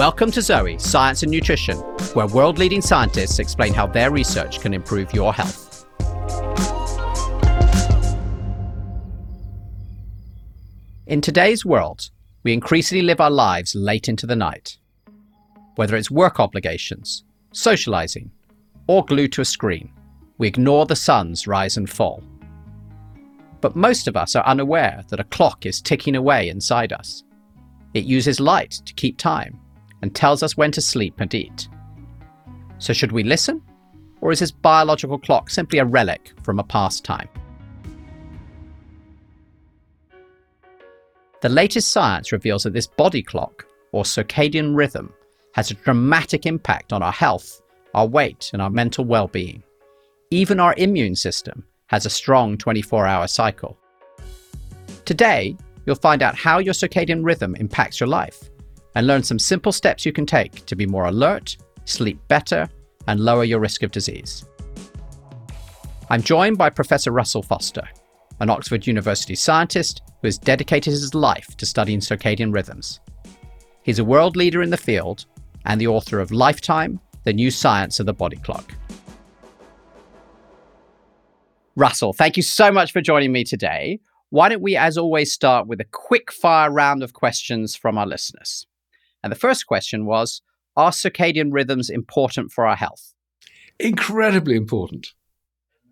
Welcome to Zoe, Science and Nutrition, where world leading scientists explain how their research can improve your health. In today's world, we increasingly live our lives late into the night. Whether it's work obligations, socializing, or glued to a screen, we ignore the sun's rise and fall. But most of us are unaware that a clock is ticking away inside us. It uses light to keep time and tells us when to sleep and eat. So, should we listen? Or is this biological clock simply a relic from a past time? The latest science reveals that this body clock, or circadian rhythm, has a dramatic impact on our health, our weight, and our mental well being. Even our immune system has a strong 24 hour cycle. Today, you'll find out how your circadian rhythm impacts your life and learn some simple steps you can take to be more alert, sleep better, and lower your risk of disease. I'm joined by Professor Russell Foster, an Oxford University scientist who has dedicated his life to studying circadian rhythms. He's a world leader in the field and the author of Lifetime The New Science of the Body Clock. Russell, thank you so much for joining me today. Why don't we, as always, start with a quick fire round of questions from our listeners? And the first question was Are circadian rhythms important for our health? Incredibly important.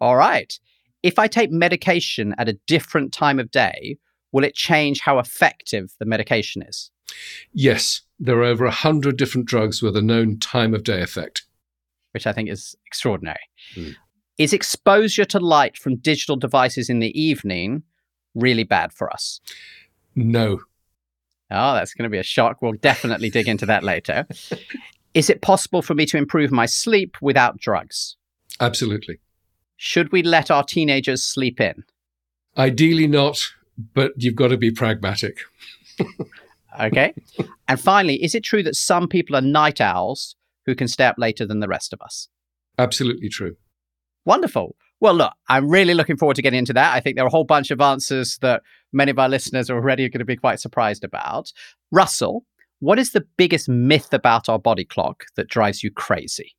All right. If I take medication at a different time of day, will it change how effective the medication is? Yes. There are over 100 different drugs with a known time of day effect. Which I think is extraordinary. Mm. Is exposure to light from digital devices in the evening really bad for us? No. Oh, that's going to be a shock. We'll definitely dig into that later. Is it possible for me to improve my sleep without drugs? Absolutely. Should we let our teenagers sleep in? Ideally not, but you've got to be pragmatic. okay. And finally, is it true that some people are night owls who can stay up later than the rest of us? Absolutely true. Wonderful. Well, look, I'm really looking forward to getting into that. I think there are a whole bunch of answers that many of our listeners are already going to be quite surprised about. Russell, what is the biggest myth about our body clock that drives you crazy?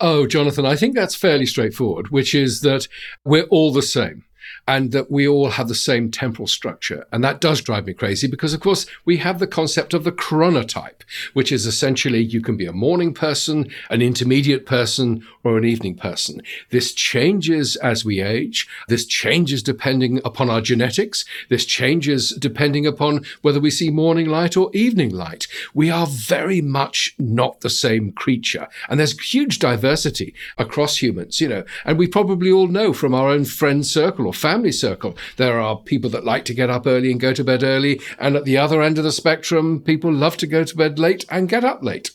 Oh, Jonathan, I think that's fairly straightforward, which is that we're all the same and that we all have the same temporal structure. And that does drive me crazy because, of course, we have the concept of the chronotype, which is essentially you can be a morning person, an intermediate person, or an evening person. This changes as we age. This changes depending upon our genetics. This changes depending upon whether we see morning light or evening light. We are very much not the same creature. And there's huge diversity across humans, you know, and we probably all know from our own friend circle or family circle. There are people that like to get up early and go to bed early. And at the other end of the spectrum, people love to go to bed late and get up late.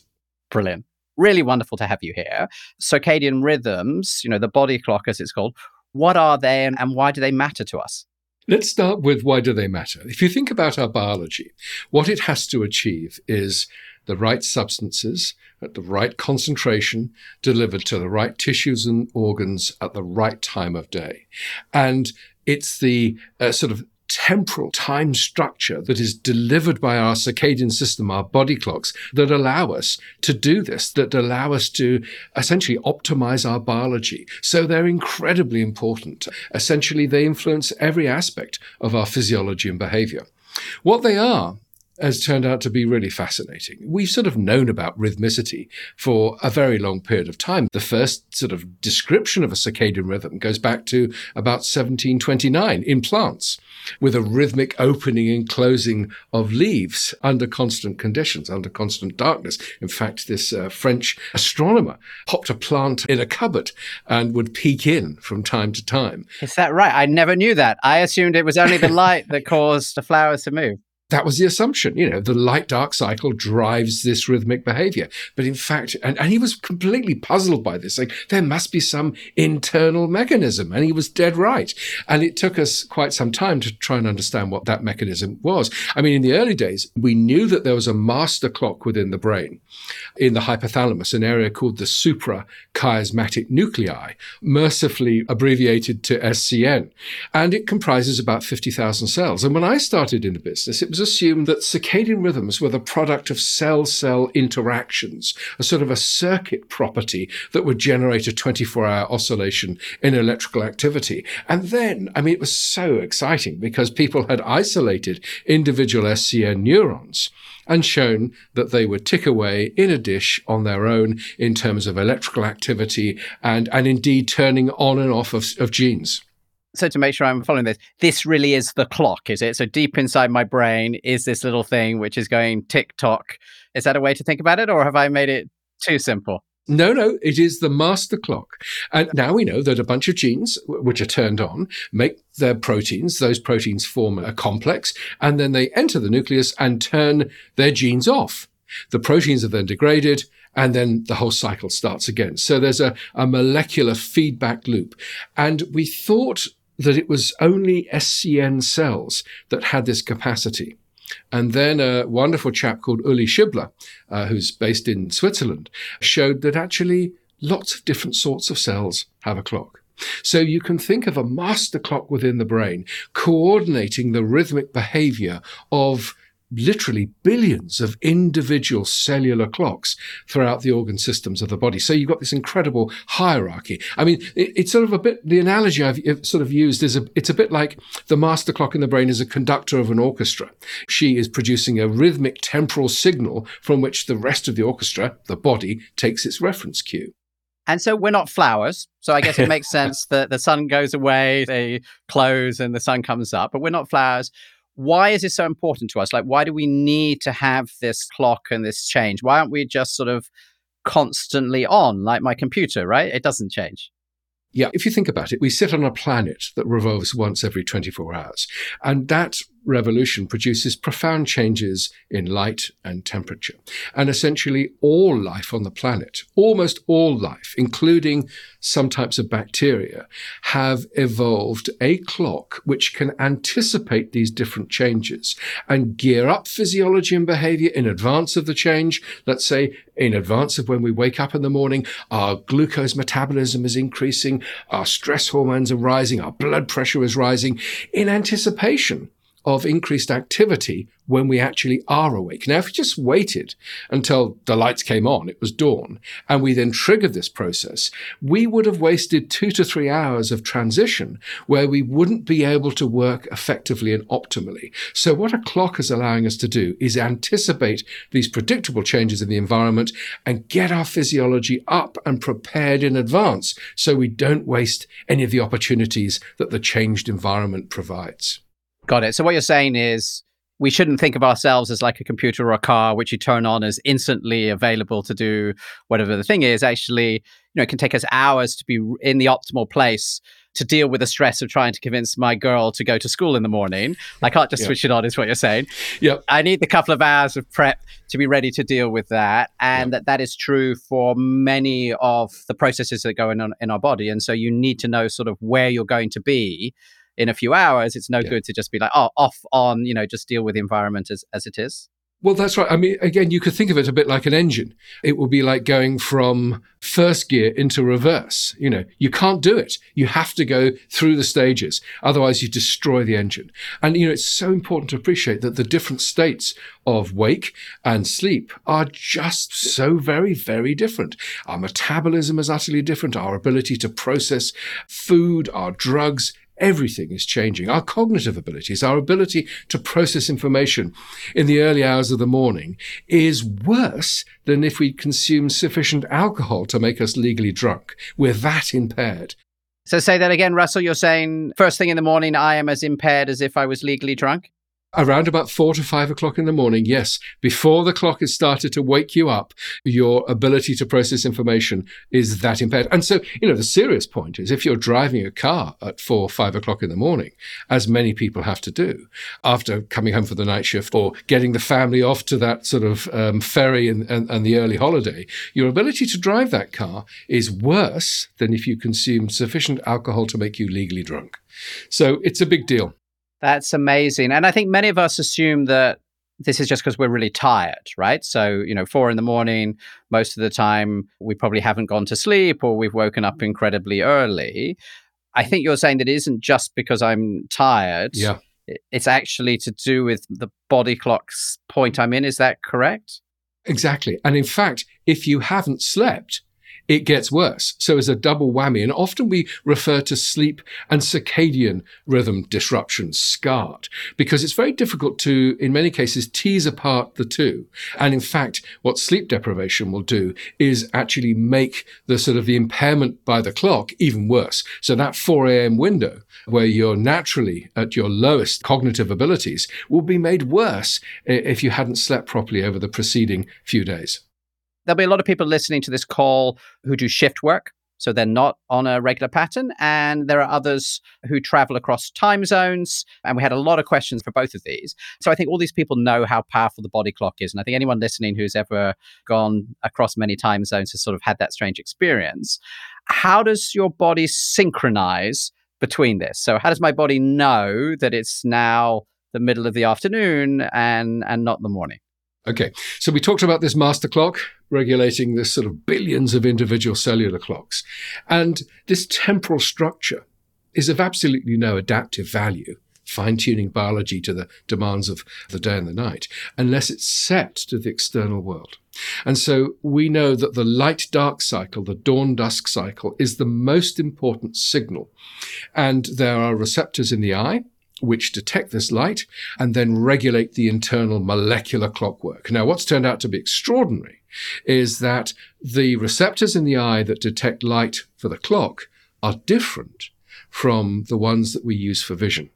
Brilliant. Really wonderful to have you here. Circadian rhythms, you know, the body clock as it's called, what are they and, and why do they matter to us? Let's start with why do they matter? If you think about our biology, what it has to achieve is the right substances at the right concentration delivered to the right tissues and organs at the right time of day. And it's the uh, sort of temporal time structure that is delivered by our circadian system, our body clocks, that allow us to do this, that allow us to essentially optimize our biology. So they're incredibly important. Essentially, they influence every aspect of our physiology and behavior. What they are has turned out to be really fascinating. We've sort of known about rhythmicity for a very long period of time. The first sort of description of a circadian rhythm goes back to about 1729 in plants, with a rhythmic opening and closing of leaves under constant conditions, under constant darkness. In fact, this uh, French astronomer popped a plant in a cupboard and would peek in from time to time. Is that right? I never knew that. I assumed it was only the light that caused the flowers to move that was the assumption. You know, the light dark cycle drives this rhythmic behavior. But in fact, and, and he was completely puzzled by this, saying there must be some internal mechanism. And he was dead right. And it took us quite some time to try and understand what that mechanism was. I mean, in the early days, we knew that there was a master clock within the brain in the hypothalamus, an area called the suprachiasmatic nuclei, mercifully abbreviated to SCN. And it comprises about 50,000 cells. And when I started in the business, it was was assumed that circadian rhythms were the product of cell cell interactions, a sort of a circuit property that would generate a 24 hour oscillation in electrical activity. And then, I mean, it was so exciting because people had isolated individual SCN neurons and shown that they would tick away in a dish on their own in terms of electrical activity and, and indeed turning on and off of, of genes so to make sure I'm following this, this really is the clock, is it? So deep inside my brain is this little thing which is going tick tock. Is that a way to think about it, or have I made it too simple? No, no, it is the master clock. And now we know that a bunch of genes, which are turned on, make their proteins. Those proteins form a complex, and then they enter the nucleus and turn their genes off. The proteins are then degraded, and then the whole cycle starts again. So there's a, a molecular feedback loop. And we thought that it was only SCN cells that had this capacity. And then a wonderful chap called Uli Schibler, uh, who's based in Switzerland, showed that actually lots of different sorts of cells have a clock. So you can think of a master clock within the brain coordinating the rhythmic behavior of literally billions of individual cellular clocks throughout the organ systems of the body. So you've got this incredible hierarchy. I mean, it, it's sort of a bit, the analogy I've sort of used is a, it's a bit like the master clock in the brain is a conductor of an orchestra. She is producing a rhythmic temporal signal from which the rest of the orchestra, the body, takes its reference cue. And so we're not flowers. So I guess it makes sense that the sun goes away, they close, and the sun comes up. But we're not flowers why is this so important to us? Like, why do we need to have this clock and this change? Why aren't we just sort of constantly on, like my computer, right? It doesn't change. Yeah, if you think about it, we sit on a planet that revolves once every 24 hours. And that revolution produces profound changes in light and temperature. And essentially, all life on the planet, almost all life, including some types of bacteria, have evolved a clock which can anticipate these different changes and gear up physiology and behavior in advance of the change. Let's say in advance of when we wake up in the morning, our glucose metabolism is increasing, our stress hormones are rising, our blood pressure is rising in anticipation of increased activity when we actually are awake. Now, if we just waited until the lights came on, it was dawn, and we then triggered this process, we would have wasted two to three hours of transition where we wouldn't be able to work effectively and optimally. So what a clock is allowing us to do is anticipate these predictable changes in the environment and get our physiology up and prepared in advance so we don't waste any of the opportunities that the changed environment provides. Got it. So what you're saying is we shouldn't think of ourselves as like a computer or a car which you turn on as instantly available to do whatever the thing is actually you know it can take us hours to be in the optimal place to deal with the stress of trying to convince my girl to go to school in the morning i can't just yeah. switch it on is what you're saying yeah i need the couple of hours of prep to be ready to deal with that and yep. that that is true for many of the processes that go on in our body and so you need to know sort of where you're going to be in a few hours, it's no yeah. good to just be like, oh, off, on, you know, just deal with the environment as, as it is. Well, that's right. I mean, again, you could think of it a bit like an engine. It will be like going from first gear into reverse. You know, you can't do it. You have to go through the stages. Otherwise, you destroy the engine. And, you know, it's so important to appreciate that the different states of wake and sleep are just so very, very different. Our metabolism is utterly different. Our ability to process food, our drugs, Everything is changing. Our cognitive abilities, our ability to process information in the early hours of the morning is worse than if we consume sufficient alcohol to make us legally drunk. We're that impaired. So say that again, Russell. You're saying first thing in the morning, I am as impaired as if I was legally drunk? Around about four to five o'clock in the morning, yes, before the clock has started to wake you up, your ability to process information is that impaired. And so, you know, the serious point is if you're driving a car at four five o'clock in the morning, as many people have to do after coming home for the night shift or getting the family off to that sort of um, ferry and, and, and the early holiday, your ability to drive that car is worse than if you consume sufficient alcohol to make you legally drunk. So it's a big deal. That's amazing. And I think many of us assume that this is just because we're really tired, right? So, you know, four in the morning, most of the time we probably haven't gone to sleep or we've woken up mm. incredibly early. I mm. think you're saying that it isn't just because I'm tired. Yeah. it's actually to do with the body clock's point I'm in. Is that correct? Exactly. And in fact, if you haven't slept, it gets worse. So it's a double whammy. And often we refer to sleep and circadian rhythm disruption, SCARD, because it's very difficult to, in many cases, tease apart the two. And in fact, what sleep deprivation will do is actually make the sort of the impairment by the clock even worse. So that 4 a.m. window where you're naturally at your lowest cognitive abilities will be made worse if you hadn't slept properly over the preceding few days there'll be a lot of people listening to this call who do shift work. So they're not on a regular pattern. And there are others who travel across time zones. And we had a lot of questions for both of these. So I think all these people know how powerful the body clock is. And I think anyone listening who's ever gone across many time zones has sort of had that strange experience. How does your body synchronize between this? So how does my body know that it's now the middle of the afternoon and and not the morning? Okay, so we talked about this master clock regulating this sort of billions of individual cellular clocks. And this temporal structure is of absolutely no adaptive value, fine tuning biology to the demands of the day and the night, unless it's set to the external world. And so we know that the light dark cycle, the dawn dusk cycle, is the most important signal. And there are receptors in the eye which detect this light and then regulate the internal molecular clockwork. Now, what's turned out to be extraordinary is that the receptors in the eye that detect light for the clock are different from the ones that we use for vision.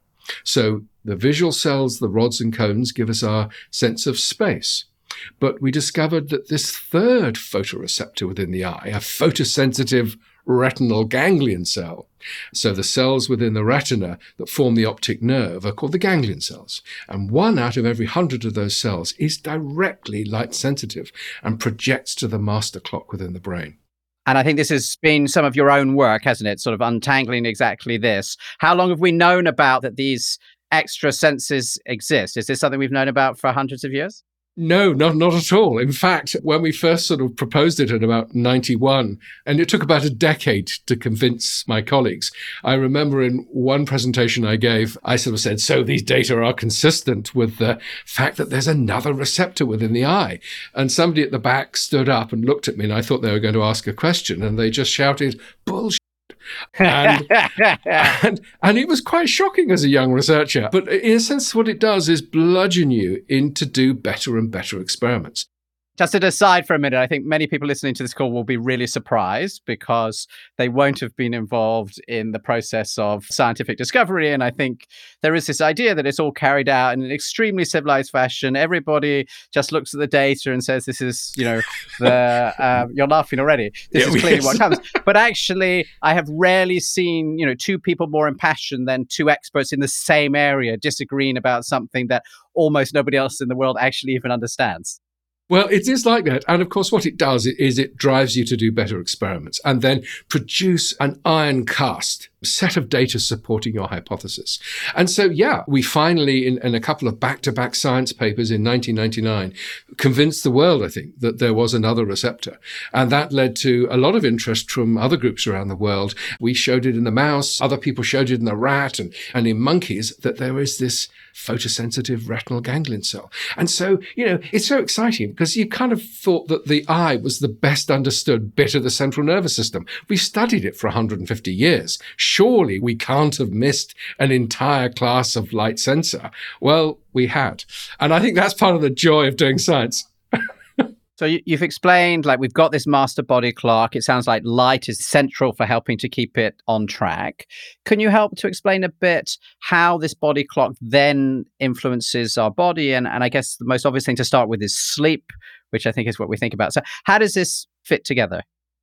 So the visual cells, the rods and cones, give us our sense of space. But we discovered that this third photoreceptor within the eye, a photosensitive retinal ganglion cell. So the cells within the retina that form the optic nerve are called the ganglion cells. And one out of every hundred of those cells is directly light sensitive and projects to the master clock within the brain. And I think this has been some of your own work, hasn't it? Sort of untangling exactly this. How long have we known about that these extra senses exist? Is this something we've known about for hundreds of years? No, not not at all. In fact, when we first sort of proposed it in about 91, and it took about a decade to convince my colleagues, I remember in one presentation I gave, I sort of said, so these data are consistent with the fact that there's another receptor within the eye. And somebody at the back stood up and looked at me, and I thought they were going to ask a question, and they just shouted, bullshit and, and, and it was quite shocking as a young researcher. But in a sense, what it does is bludgeon you in to do better and better experiments. Just to aside for a minute, I think many people listening to this call will be really surprised because they won't have been involved in the process of scientific discovery. And I think there is this idea that it's all carried out in an extremely civilized fashion. Everybody just looks at the data and says, "This is, you know, the uh, you're laughing already. This yeah, is clearly what comes." But actually, I have rarely seen, you know, two people more impassioned than two experts in the same area disagreeing about something that almost nobody else in the world actually even understands. Well, it is like that. And of course, what it does is it drives you to do better experiments and then produce an iron cast set of data supporting your hypothesis. And so, yeah, we finally, in, in a couple of back to back science papers in 1999, convinced the world, I think, that there was another receptor. And that led to a lot of interest from other groups around the world. We showed it in the mouse, other people showed it in the rat and, and in monkeys that there is this photosensitive retinal ganglion cell. And so, you know, it's so exciting because you kind of thought that the eye was the best understood bit of the central nervous system. We studied it for 150 years surely we can't have missed an entire class of light sensor. Well, we had. And I think that's part of the joy of doing science. So you, have explained like we've got this master body clock. It sounds like light is central for helping to keep it on track. Can you help to explain a bit how this body clock then influences our body? And and I guess the most obvious thing to start with is sleep, which I think is what we think about. So how does this fit together?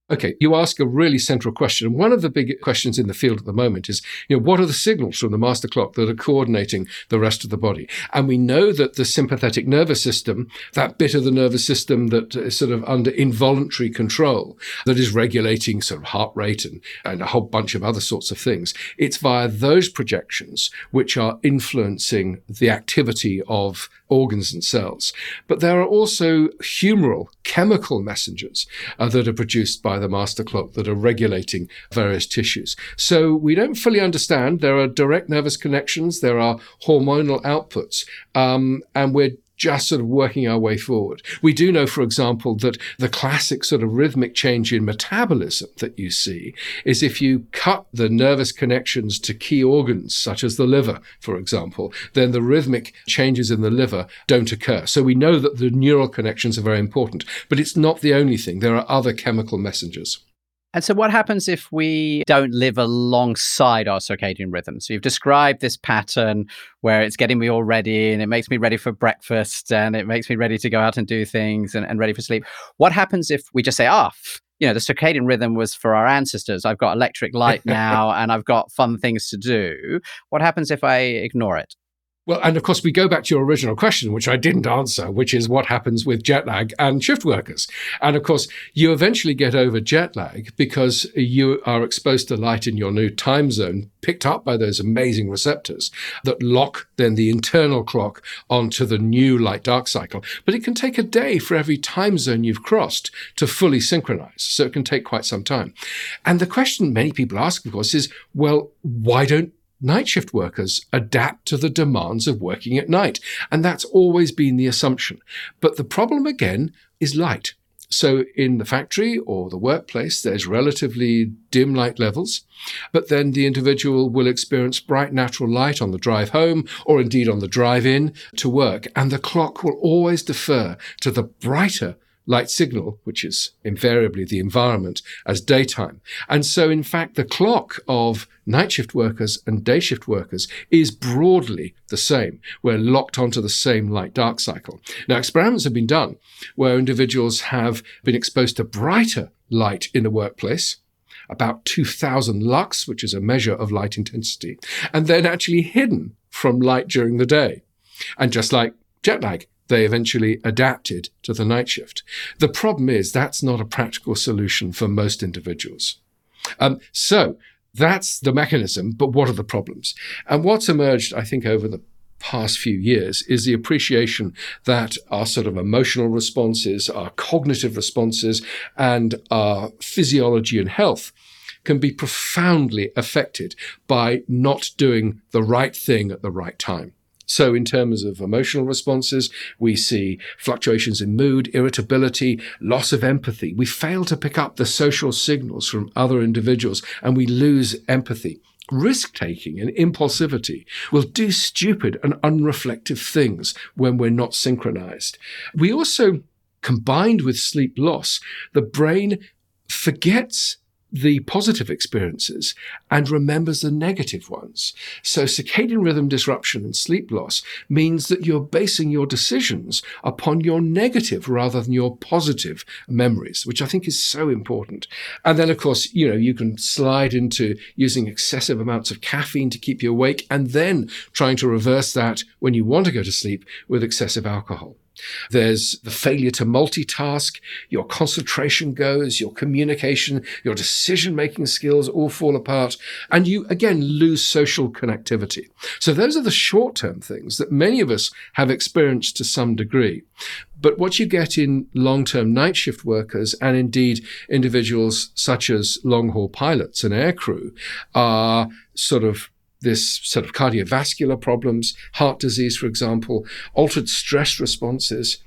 Okay, you ask a really central question. One of the big questions in the field at the moment is, you know, what are the signals from the master clock that are coordinating the rest of the body? And we know that the sympathetic nervous system, that bit of the nervous system that is sort of under involuntary control, that is regulating sort of heart rate and, and a whole bunch of other sorts of things, it's via those projections which are influencing the activity of organs and cells. But there are also humoral chemical messengers uh, that are produced by by the master clock that are regulating various tissues. So we don't fully understand. There are direct nervous connections, there are hormonal outputs, um, and we're just sort of working our way forward. We do know, for example, that the classic sort of rhythmic change in metabolism that you see is if you cut the nervous connections to key organs, such as the liver, for example, then the rhythmic changes in the liver don't occur. So we know that the neural connections are very important, but it's not the only thing. There are other chemical messengers. And so, what happens if we don't live alongside our circadian rhythm? So, you've described this pattern where it's getting me all ready and it makes me ready for breakfast and it makes me ready to go out and do things and, and ready for sleep. What happens if we just say, ah, oh, you know, the circadian rhythm was for our ancestors. I've got electric light now and I've got fun things to do. What happens if I ignore it? Well, and of course, we go back to your original question, which I didn't answer, which is what happens with jet lag and shift workers. And of course, you eventually get over jet lag because you are exposed to light in your new time zone, picked up by those amazing receptors that lock then the internal clock onto the new light dark cycle. But it can take a day for every time zone you've crossed to fully synchronize. So it can take quite some time. And the question many people ask, of course, is well, why don't night shift workers adapt to the demands of working at night. And that's always been the assumption. But the problem again is light. So in the factory or the workplace, there's relatively dim light levels, but then the individual will experience bright natural light on the drive home or indeed on the drive in to work. And the clock will always defer to the brighter light signal, which is invariably the environment, as daytime. And so, in fact, the clock of night shift workers and day shift workers is broadly the same. We're locked onto the same light dark cycle. Now, experiments have been done where individuals have been exposed to brighter light in the workplace about 2000 lux, which is a measure of light intensity, and then actually hidden from light during the day. And just like jet lag, they eventually adapted to the night shift. The problem is that's not a practical solution for most individuals. Um, so that's the mechanism, but what are the problems? And what's emerged, I think, over the past few years is the appreciation that our sort of emotional responses, our cognitive responses, and our physiology and health can be profoundly affected by not doing the right thing at the right time. So, in terms of emotional responses, we see fluctuations in mood, irritability, loss of empathy. We fail to pick up the social signals from other individuals and we lose empathy. Risk taking and impulsivity will do stupid and unreflective things when we're not synchronized. We also, combined with sleep loss, the brain forgets the positive experiences and remembers the negative ones. So circadian rhythm disruption and sleep loss means that you're basing your decisions upon your negative rather than your positive memories, which I think is so important. And then, of course, you know, you can slide into using excessive amounts of caffeine to keep you awake and then trying to reverse that when you want to go to sleep with excessive alcohol. There's the failure to multitask, your concentration goes, your communication, your decision making skills all fall apart, and you again lose social connectivity. So those are the short term things that many of us have experienced to some degree. But what you get in long term night shift workers and indeed individuals such as long haul pilots and aircrew are sort of this sort of cardiovascular problems, heart disease, for example, altered stress responses,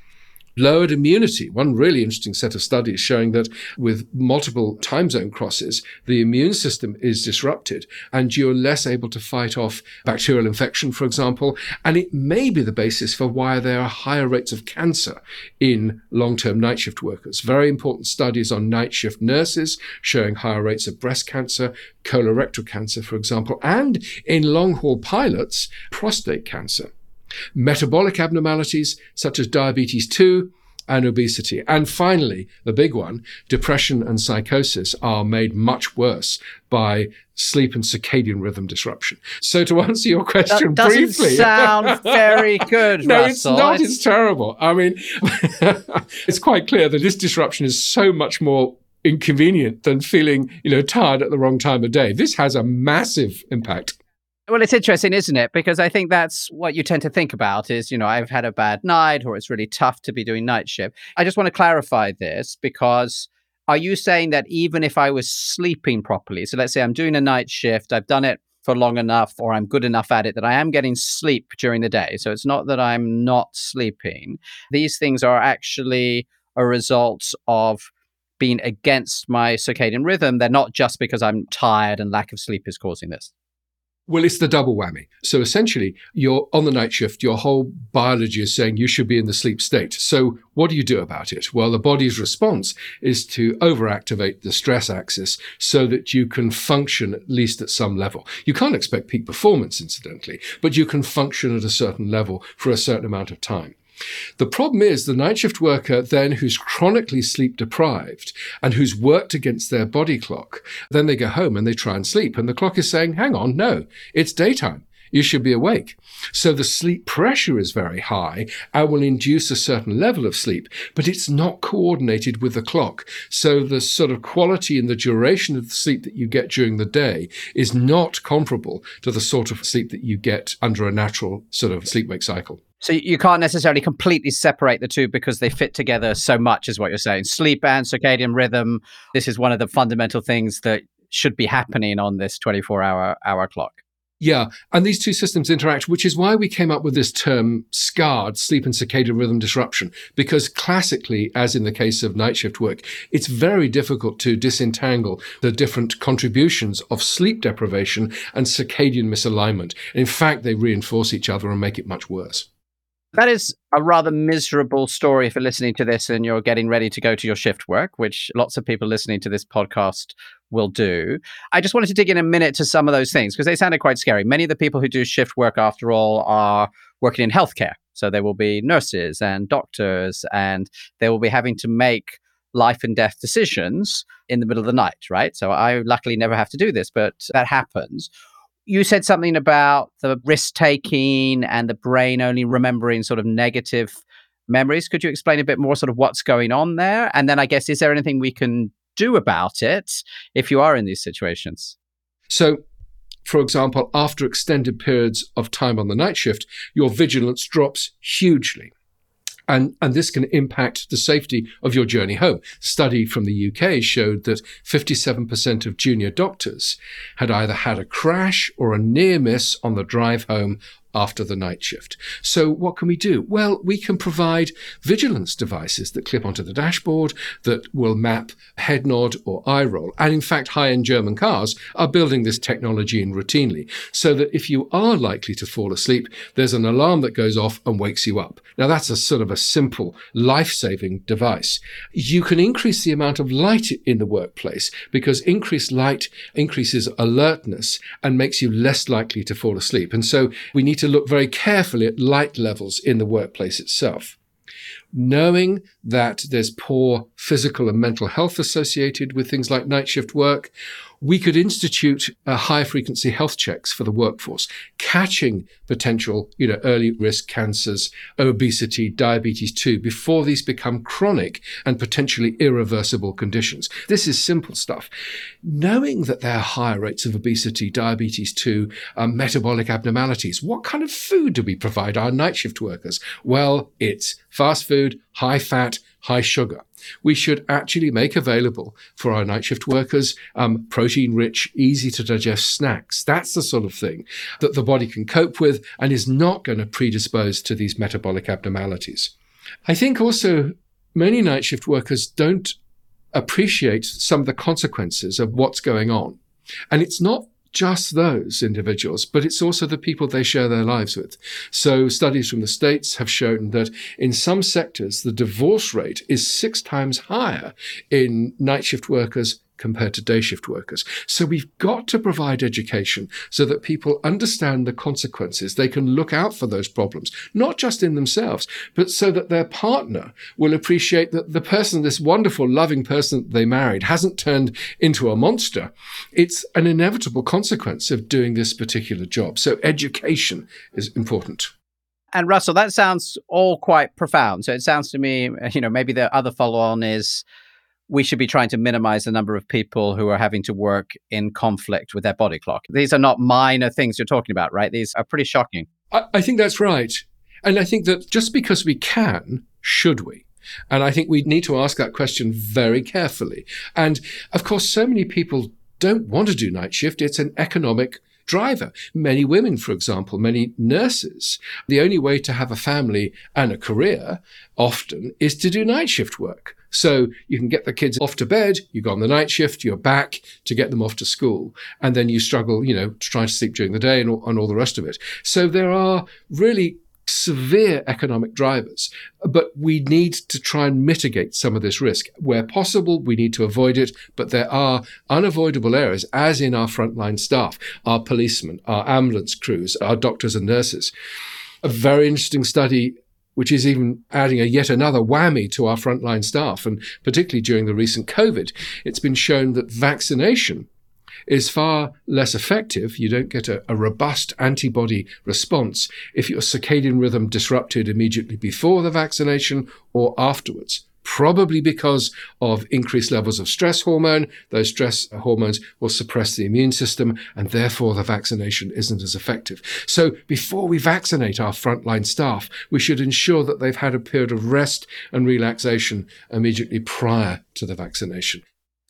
lowered immunity. One really interesting set of studies showing that with multiple time zone crosses, the immune system is disrupted and you're less able to fight off bacterial infection, for example. And it may be the basis for why there are higher rates of cancer in long term night shift workers. Very important studies on night shift nurses showing higher rates of breast cancer, colorectal cancer, for example, and in long haul pilots, prostate cancer metabolic abnormalities such as diabetes 2 and obesity. And finally, the big one, depression and psychosis are made much worse by sleep and circadian rhythm disruption. So to answer your question that briefly, sound very good. no, Russell. it's not. It's terrible. I mean, it's quite clear that this disruption is so much more inconvenient than feeling, you know, tired at the wrong time of day. This has a massive impact well, it's interesting, isn't it? Because I think that's what you tend to think about is, you know, I've had a bad night or it's really tough to be doing night shift. I just want to clarify this because Are you saying that even if I was sleeping properly, so let's say I'm doing a night shift, I've done it for long enough or I'm good enough at it that I am getting sleep during the day. So it's not that I'm not sleeping. These things are actually a result of being against my circadian rhythm. They're not just because I'm tired and lack of sleep is causing this. Well, it's the double whammy. So essentially, you're on the night shift, your whole biology is saying you should be in the sleep state. So what do you do about it? Well, the body's response is to overactivate the stress axis so that you can function at least at some level. You can't expect peak performance, incidentally, but you can function at a certain level for a certain amount of time. The problem is the night shift worker then who's chronically sleep deprived and who's worked against their body clock, then they go home and they try and sleep. And the clock is saying, hang on, no, it's daytime. You should be awake. So the sleep pressure is very high and will induce a certain level of sleep, but it's not coordinated with the clock. So the sort of quality and the duration of the sleep that you get during the day is not comparable to the sort of sleep that you get under a natural sort of sleep wake cycle. So you can't necessarily completely separate the two because they fit together so much, is what you're saying. Sleep and circadian rhythm. This is one of the fundamental things that should be happening on this 24 hour hour clock. Yeah, and these two systems interact, which is why we came up with this term SCARD, sleep and circadian rhythm disruption, because classically, as in the case of night shift work, it's very difficult to disentangle the different contributions of sleep deprivation and circadian misalignment. In fact, they reinforce each other and make it much worse. That is a rather miserable story you're listening to this and you're getting ready to go to your shift work, which lots of people listening to this podcast will do. I just wanted to dig in a minute to some of those things because they sounded quite scary. Many of the people who do shift work, after all, are working in healthcare. So they will be nurses and doctors, and they will be having to make life and death decisions in the middle of the night, right? So I luckily never have to do this, but that happens you said something about the risk taking and the brain only remembering sort of negative memories. Could you explain a bit more sort of what's going on there? And then I guess, is there anything we can do about it if you are in these situations? So, for example, after extended periods of time on the night shift, your vigilance drops hugely. And, and this can impact the safety of your journey home. Study from the UK showed that 57% of junior doctors had either had a crash or a near miss on the drive home after the night shift. So what can we do? Well, we can provide vigilance devices that clip onto the dashboard that will map head nod or eye roll. And in fact, high-end German cars are building this technology in routinely so that if you are likely to fall asleep, there's an alarm that goes off and wakes you up. Now that's a sort of a simple life-saving device. You can increase the amount of light in the workplace because increased light increases alertness and makes you less likely to fall asleep. And so we need to look very carefully at light levels in the workplace itself. Knowing that there's poor physical and mental health associated with things like night shift work, we could institute a high frequency health checks for the workforce, catching potential, you know, early risk cancers, obesity, diabetes too, before these become chronic and potentially irreversible conditions. This is simple stuff. Knowing that there are higher rates of obesity, diabetes too, um, metabolic abnormalities, what kind of food do we provide our night shift workers? Well, it's fast food, high fat, high sugar. We should actually make available for our night shift workers um, protein rich, easy to digest snacks. That's the sort of thing that the body can cope with and is not going to predispose to these metabolic abnormalities. I think also many night shift workers don't appreciate some of the consequences of what's going on. And it's not just those individuals, but it's also the people they share their lives with. So studies from the States have shown that in some sectors, the divorce rate is six times higher in night shift workers compared to day shift workers. So we've got to provide education so that people understand the consequences. They can look out for those problems, not just in themselves, but so that their partner will appreciate that the person, this wonderful, loving person that they married hasn't turned into a monster. It's an inevitable consequence of doing this particular job. So education is important. And Russell, that sounds all quite profound. So it sounds to me, you know, maybe the other follow on is we should be trying to minimize the number of people who are having to work in conflict with their body clock. These are not minor things you're talking about, right? These are pretty shocking. I, I think that's right. And I think that just because we can, should we? And I think we need to ask that question very carefully. And of course, so many people don't want to do night shift. It's an economic driver. Many women, for example, many nurses, the only way to have a family and a career often is to do night shift work. So you can get the kids off to bed, you go on the night shift, you're back to get them off to school, and then you struggle, you know, to try to sleep during the day and all, and all the rest of it. So there are really severe economic drivers, but we need to try and mitigate some of this risk. Where possible, we need to avoid it, but there are unavoidable errors, as in our frontline staff, our policemen, our ambulance crews, our doctors and nurses. A very interesting study which is even adding a yet another whammy to our frontline staff. And particularly during the recent COVID, it's been shown that vaccination is far less effective. You don't get a, a, robust antibody response if your circadian rhythm disrupted immediately before the vaccination or afterwards probably because of increased levels of stress hormone. Those stress hormones will suppress the immune system, and therefore the vaccination isn't as effective. So before we vaccinate our frontline staff, we should ensure that they've had a period of rest and relaxation immediately prior to the vaccination.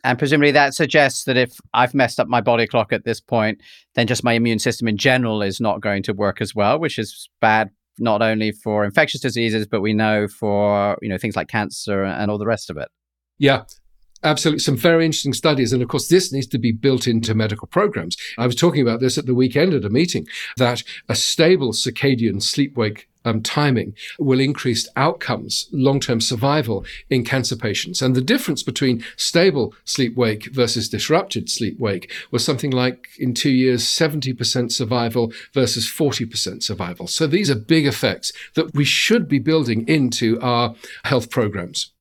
And presumably that suggests that if I've messed up my body clock at this point, then just my immune system in general is not going to work as well, which is bad not only for infectious diseases, but we know for you know things like cancer and all the rest of it. Yeah, absolutely some very interesting studies and of course this needs to be built into medical programs i was talking about this at the weekend at a meeting that a stable circadian sleep wake um, timing will increase outcomes, long term survival in cancer patients. And the difference between stable sleep wake versus disrupted sleep wake was something like in two years, 70% survival versus 40% survival. So these are big effects that we should be building into our health programs.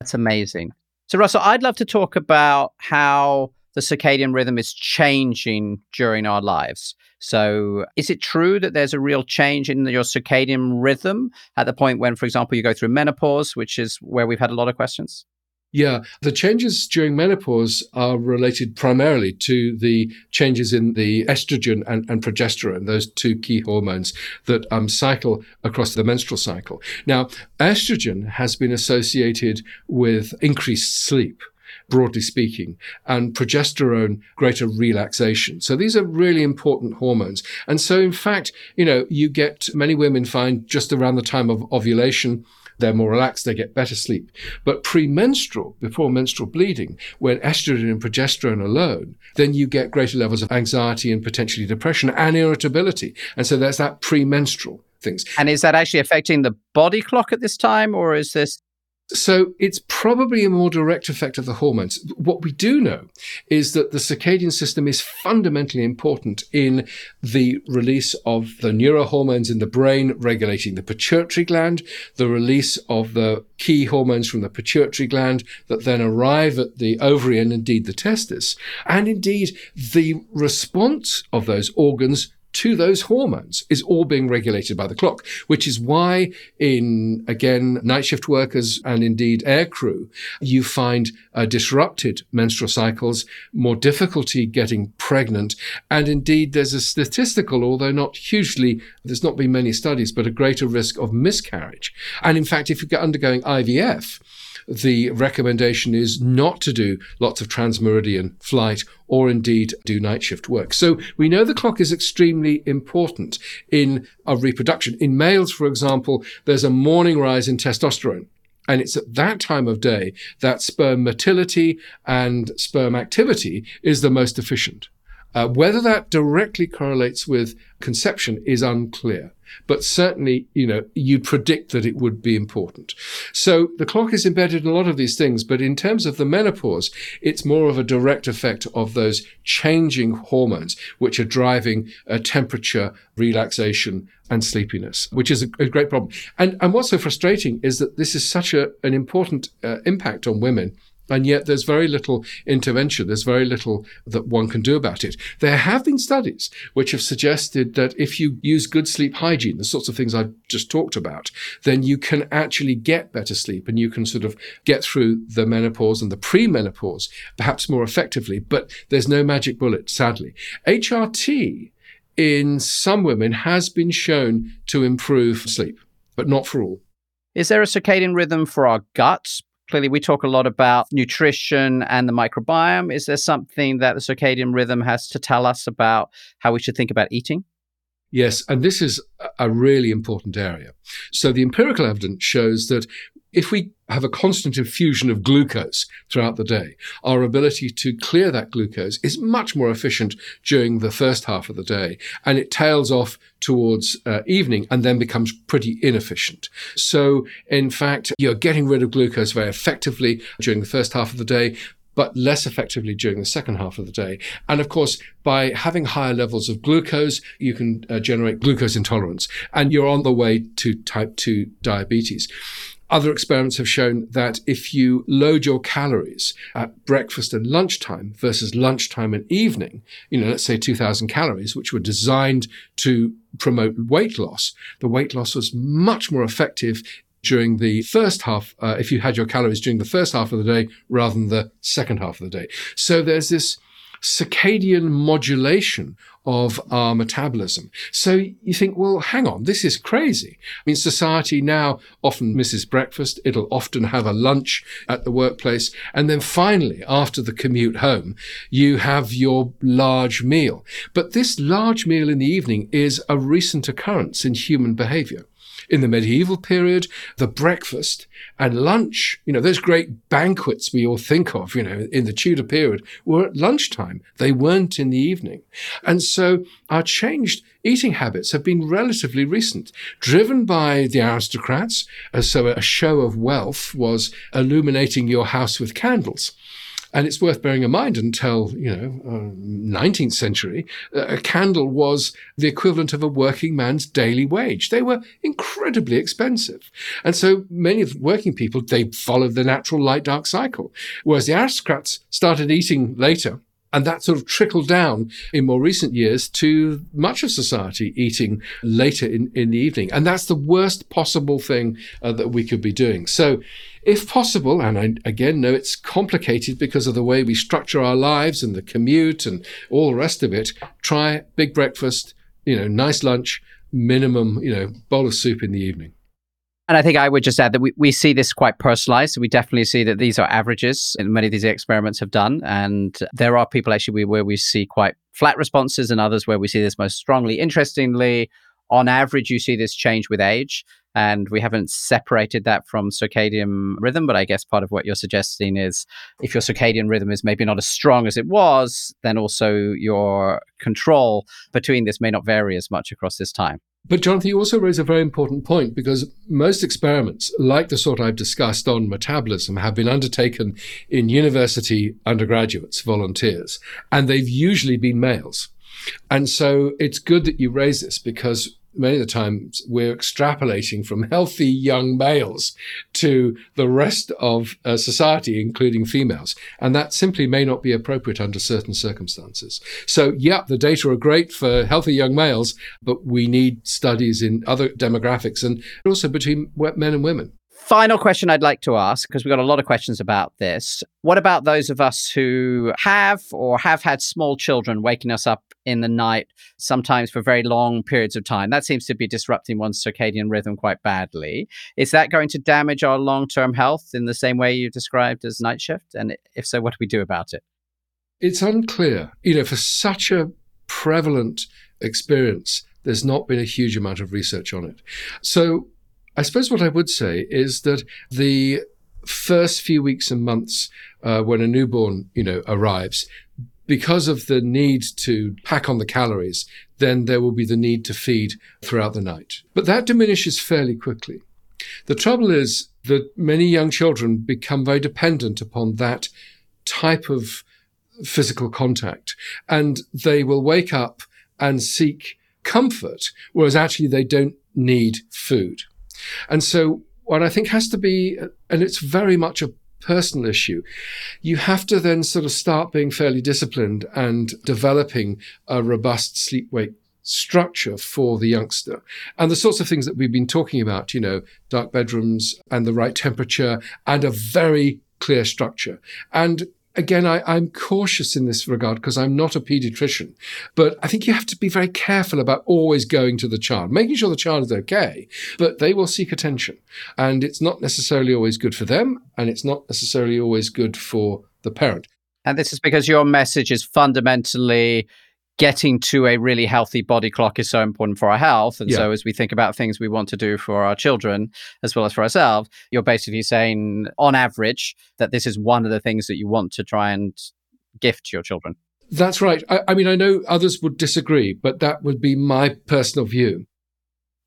That's amazing. So, Russell, I'd love to talk about how the circadian rhythm is changing during our lives. So, is it true that there's a real change in your circadian rhythm at the point when, for example, you go through menopause, which is where we've had a lot of questions? Yeah, the changes during menopause are related primarily to the changes in the estrogen and, and progesterone, those two key hormones that um, cycle across the menstrual cycle. Now, estrogen has been associated with increased sleep broadly speaking, and progesterone, greater relaxation. So these are really important hormones. And so, in fact, you know, you get many women find just around the time of ovulation, they're more relaxed, they get better sleep. But premenstrual, before menstrual bleeding, when estrogen and progesterone alone, then you get greater levels of anxiety and potentially depression and irritability. And so there's that premenstrual things. And is that actually affecting the body clock at this time, or is this so it's probably a more direct effect of the hormones. What we do know is that the circadian system is fundamentally important in the release of the neurohormones in the brain, regulating the pituitary gland, the release of the key hormones from the pituitary gland that then arrive at the ovary and indeed the testis, and indeed the response of those organs to those hormones is all being regulated by the clock, which is why in, again, night shift workers and indeed air crew, you find uh, disrupted menstrual cycles, more difficulty getting pregnant. And indeed, there's a statistical, although not hugely, there's not been many studies, but a greater risk of miscarriage. And in fact, if you're undergoing IVF, the recommendation is not to do lots of transmeridian flight or indeed do night shift work. So we know the clock is extremely important in our reproduction. In males, for example, there's a morning rise in testosterone. And it's at that time of day that sperm motility and sperm activity is the most efficient. Uh, whether that directly correlates with conception is unclear, but certainly, you know, you'd predict that it would be important. So the clock is embedded in a lot of these things, but in terms of the menopause, it's more of a direct effect of those changing hormones, which are driving uh, temperature, relaxation, and sleepiness, which is a, a, great problem. And, and what's so frustrating is that this is such a, an important uh, impact on women and yet there's very little intervention. There's very little that one can do about it. There have been studies which have suggested that if you use good sleep hygiene, the sorts of things I've just talked about, then you can actually get better sleep and you can sort of get through the menopause and the premenopause perhaps more effectively. But there's no magic bullet, sadly. HRT in some women has been shown to improve sleep, but not for all. Is there a circadian rhythm for our guts? Clearly, we talk a lot about nutrition and the microbiome. Is there something that the circadian rhythm has to tell us about how we should think about eating? Yes, and this is a really important area. So the empirical evidence shows that if we have a constant infusion of glucose throughout the day, our ability to clear that glucose is much more efficient during the first half of the day, and it tails off towards uh, evening and then becomes pretty inefficient. So, in fact, you're getting rid of glucose very effectively during the first half of the day, but less effectively during the second half of the day. And of course, by having higher levels of glucose, you can uh, generate glucose intolerance and you're on the way to type 2 diabetes. Other experiments have shown that if you load your calories at breakfast and lunchtime versus lunchtime and evening, you know, let's say 2000 calories, which were designed to promote weight loss, the weight loss was much more effective during the first half, uh, if you had your calories during the first half of the day rather than the second half of the day. So there's this circadian modulation of our metabolism. So you think, well, hang on, this is crazy. I mean, society now often misses breakfast. It'll often have a lunch at the workplace. And then finally, after the commute home, you have your large meal. But this large meal in the evening is a recent occurrence in human behavior in the medieval period, the breakfast and lunch, you know, those great banquets we all think of, you know, in the Tudor period were at lunchtime. They weren't in the evening. And so our changed eating habits have been relatively recent, driven by the aristocrats. So a show of wealth was illuminating your house with candles. And it's worth bearing in mind until, you know, uh, 19th century, uh, a candle was the equivalent of a working man's daily wage. They were incredibly expensive. And so many of the working people, they followed the natural light dark cycle. Whereas the aristocrats started eating later and that sort of trickled down in more recent years to much of society eating later in, in the evening. And that's the worst possible thing uh, that we could be doing. So, if possible, and I again know it's complicated because of the way we structure our lives and the commute and all the rest of it, try big breakfast, you know, nice lunch, minimum, you know, bowl of soup in the evening. And I think I would just add that we, we see this quite personalized. So we definitely see that these are averages and many of these experiments have done. And there are people actually where we see quite flat responses and others where we see this most strongly. Interestingly, on average, you see this change with age. And we haven't separated that from circadian rhythm. But I guess part of what you're suggesting is if your circadian rhythm is maybe not as strong as it was, then also your control between this may not vary as much across this time. But Jonathan, you also raise a very important point because most experiments, like the sort I've discussed on metabolism, have been undertaken in university undergraduates, volunteers, and they've usually been males. And so it's good that you raise this because many of the times we're extrapolating from healthy young males to the rest of uh, society, including females. And that simply may not be appropriate under certain circumstances. So, yeah, the data are great for healthy young males, but we need studies in other demographics and also between men and women. Final question I'd like to ask, because we've got a lot of questions about this. What about those of us who have or have had small children waking us up in the night, sometimes for very long periods of time? That seems to be disrupting one's circadian rhythm quite badly. Is that going to damage our long term health in the same way you described as night shift? And if so, what do we do about it? It's unclear. You know, for such a prevalent experience, there's not been a huge amount of research on it. So I suppose what I would say is that the first few weeks and months uh, when a newborn, you know, arrives, because of the need to pack on the calories, then there will be the need to feed throughout the night. But that diminishes fairly quickly. The trouble is that many young children become very dependent upon that type of physical contact, and they will wake up and seek comfort, whereas actually they don't need food. And so, what I think has to be, and it's very much a personal issue, you have to then sort of start being fairly disciplined and developing a robust sleep wake structure for the youngster. And the sorts of things that we've been talking about, you know, dark bedrooms and the right temperature and a very clear structure. And again, I, am cautious in this regard because I'm not a pediatrician. But I think you have to be very careful about always going to the child, making sure the child is okay, but they will seek attention. And it's not necessarily always good for them, and it's not necessarily always good for the parent. And this is because your message is fundamentally getting to a really healthy body clock is so important for our health. And yeah. so, as we think about things we want to do for our children as well as for ourselves, you're basically saying, on average, that this is one of the things that you want to try and gift to your children. That's right. I, I mean, I know others would disagree, but that would be my personal view.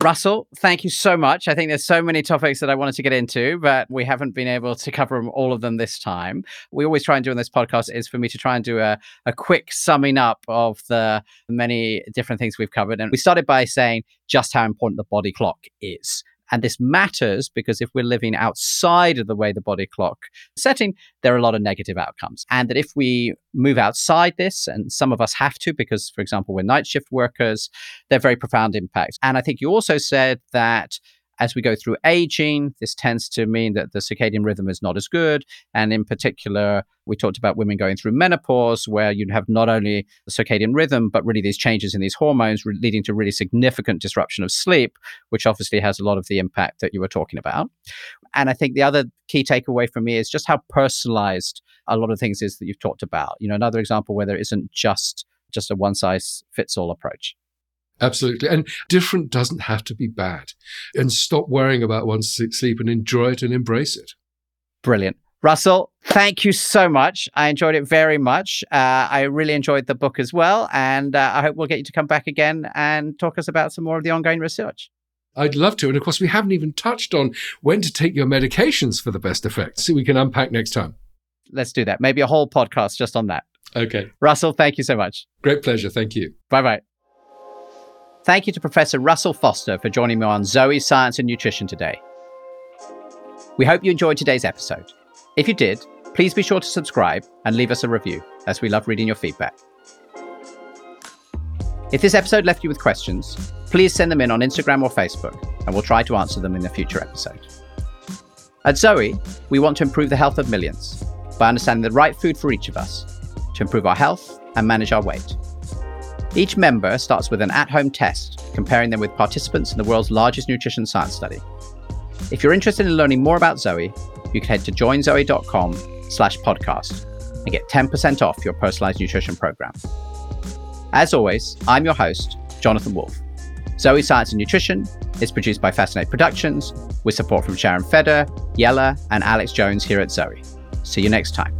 Russell, thank you so much. I think there's so many topics that I wanted to get into, but we haven't been able to cover all of them this time. We always try and do in this podcast is for me to try and do a, a quick summing up of the many different things we've covered. And we started by saying just how important the body clock is. And this matters because if we're living outside of the way the body clock setting, there are a lot of negative outcomes. And that if we move outside this, and some of us have to, because, for example, we're night shift workers, they're very profound impacts. And I think you also said that as we go through aging, this tends to mean that the circadian rhythm is not as good. And in particular, we talked about women going through menopause, where you have not only the circadian rhythm, but really these changes in these hormones re- leading to really significant disruption of sleep, which obviously has a lot of the impact that you were talking about. And I think the other key takeaway for me is just how personalized a lot of things is that you've talked about. You know, another example where there isn't just just a one size fits all approach. Absolutely. And different doesn't have to be bad. And stop worrying about one's sleep and enjoy it and embrace it. Brilliant. Russell, thank you so much. I enjoyed it very much. Uh, I really enjoyed the book as well. And uh, I hope we'll get you to come back again and talk us about some more of the ongoing research. I'd love to. And of course, we haven't even touched on when to take your medications for the best effect. So we can unpack next time. Let's do that. Maybe a whole podcast just on that. Okay. Russell, thank you so much. Great pleasure. Thank you. Bye bye. Thank you to Professor Russell Foster for joining me on Zoe Science and Nutrition today. We hope you enjoyed today's episode. If you did, please be sure to subscribe and leave us a review, as we love reading your feedback. If this episode left you with questions, please send them in on Instagram or Facebook, and we'll try to answer them in a future episode. At Zoe, we want to improve the health of millions by understanding the right food for each of us to improve our health and manage our weight. Each member starts with an at home test, comparing them with participants in the world's largest nutrition science study. If you're interested in learning more about Zoe, you can head to joinzoe.com slash podcast and get 10% off your personalized nutrition program. As always, I'm your host, Jonathan Wolf. Zoe Science and Nutrition is produced by Fascinate Productions with support from Sharon Feder, Yella, and Alex Jones here at Zoe. See you next time.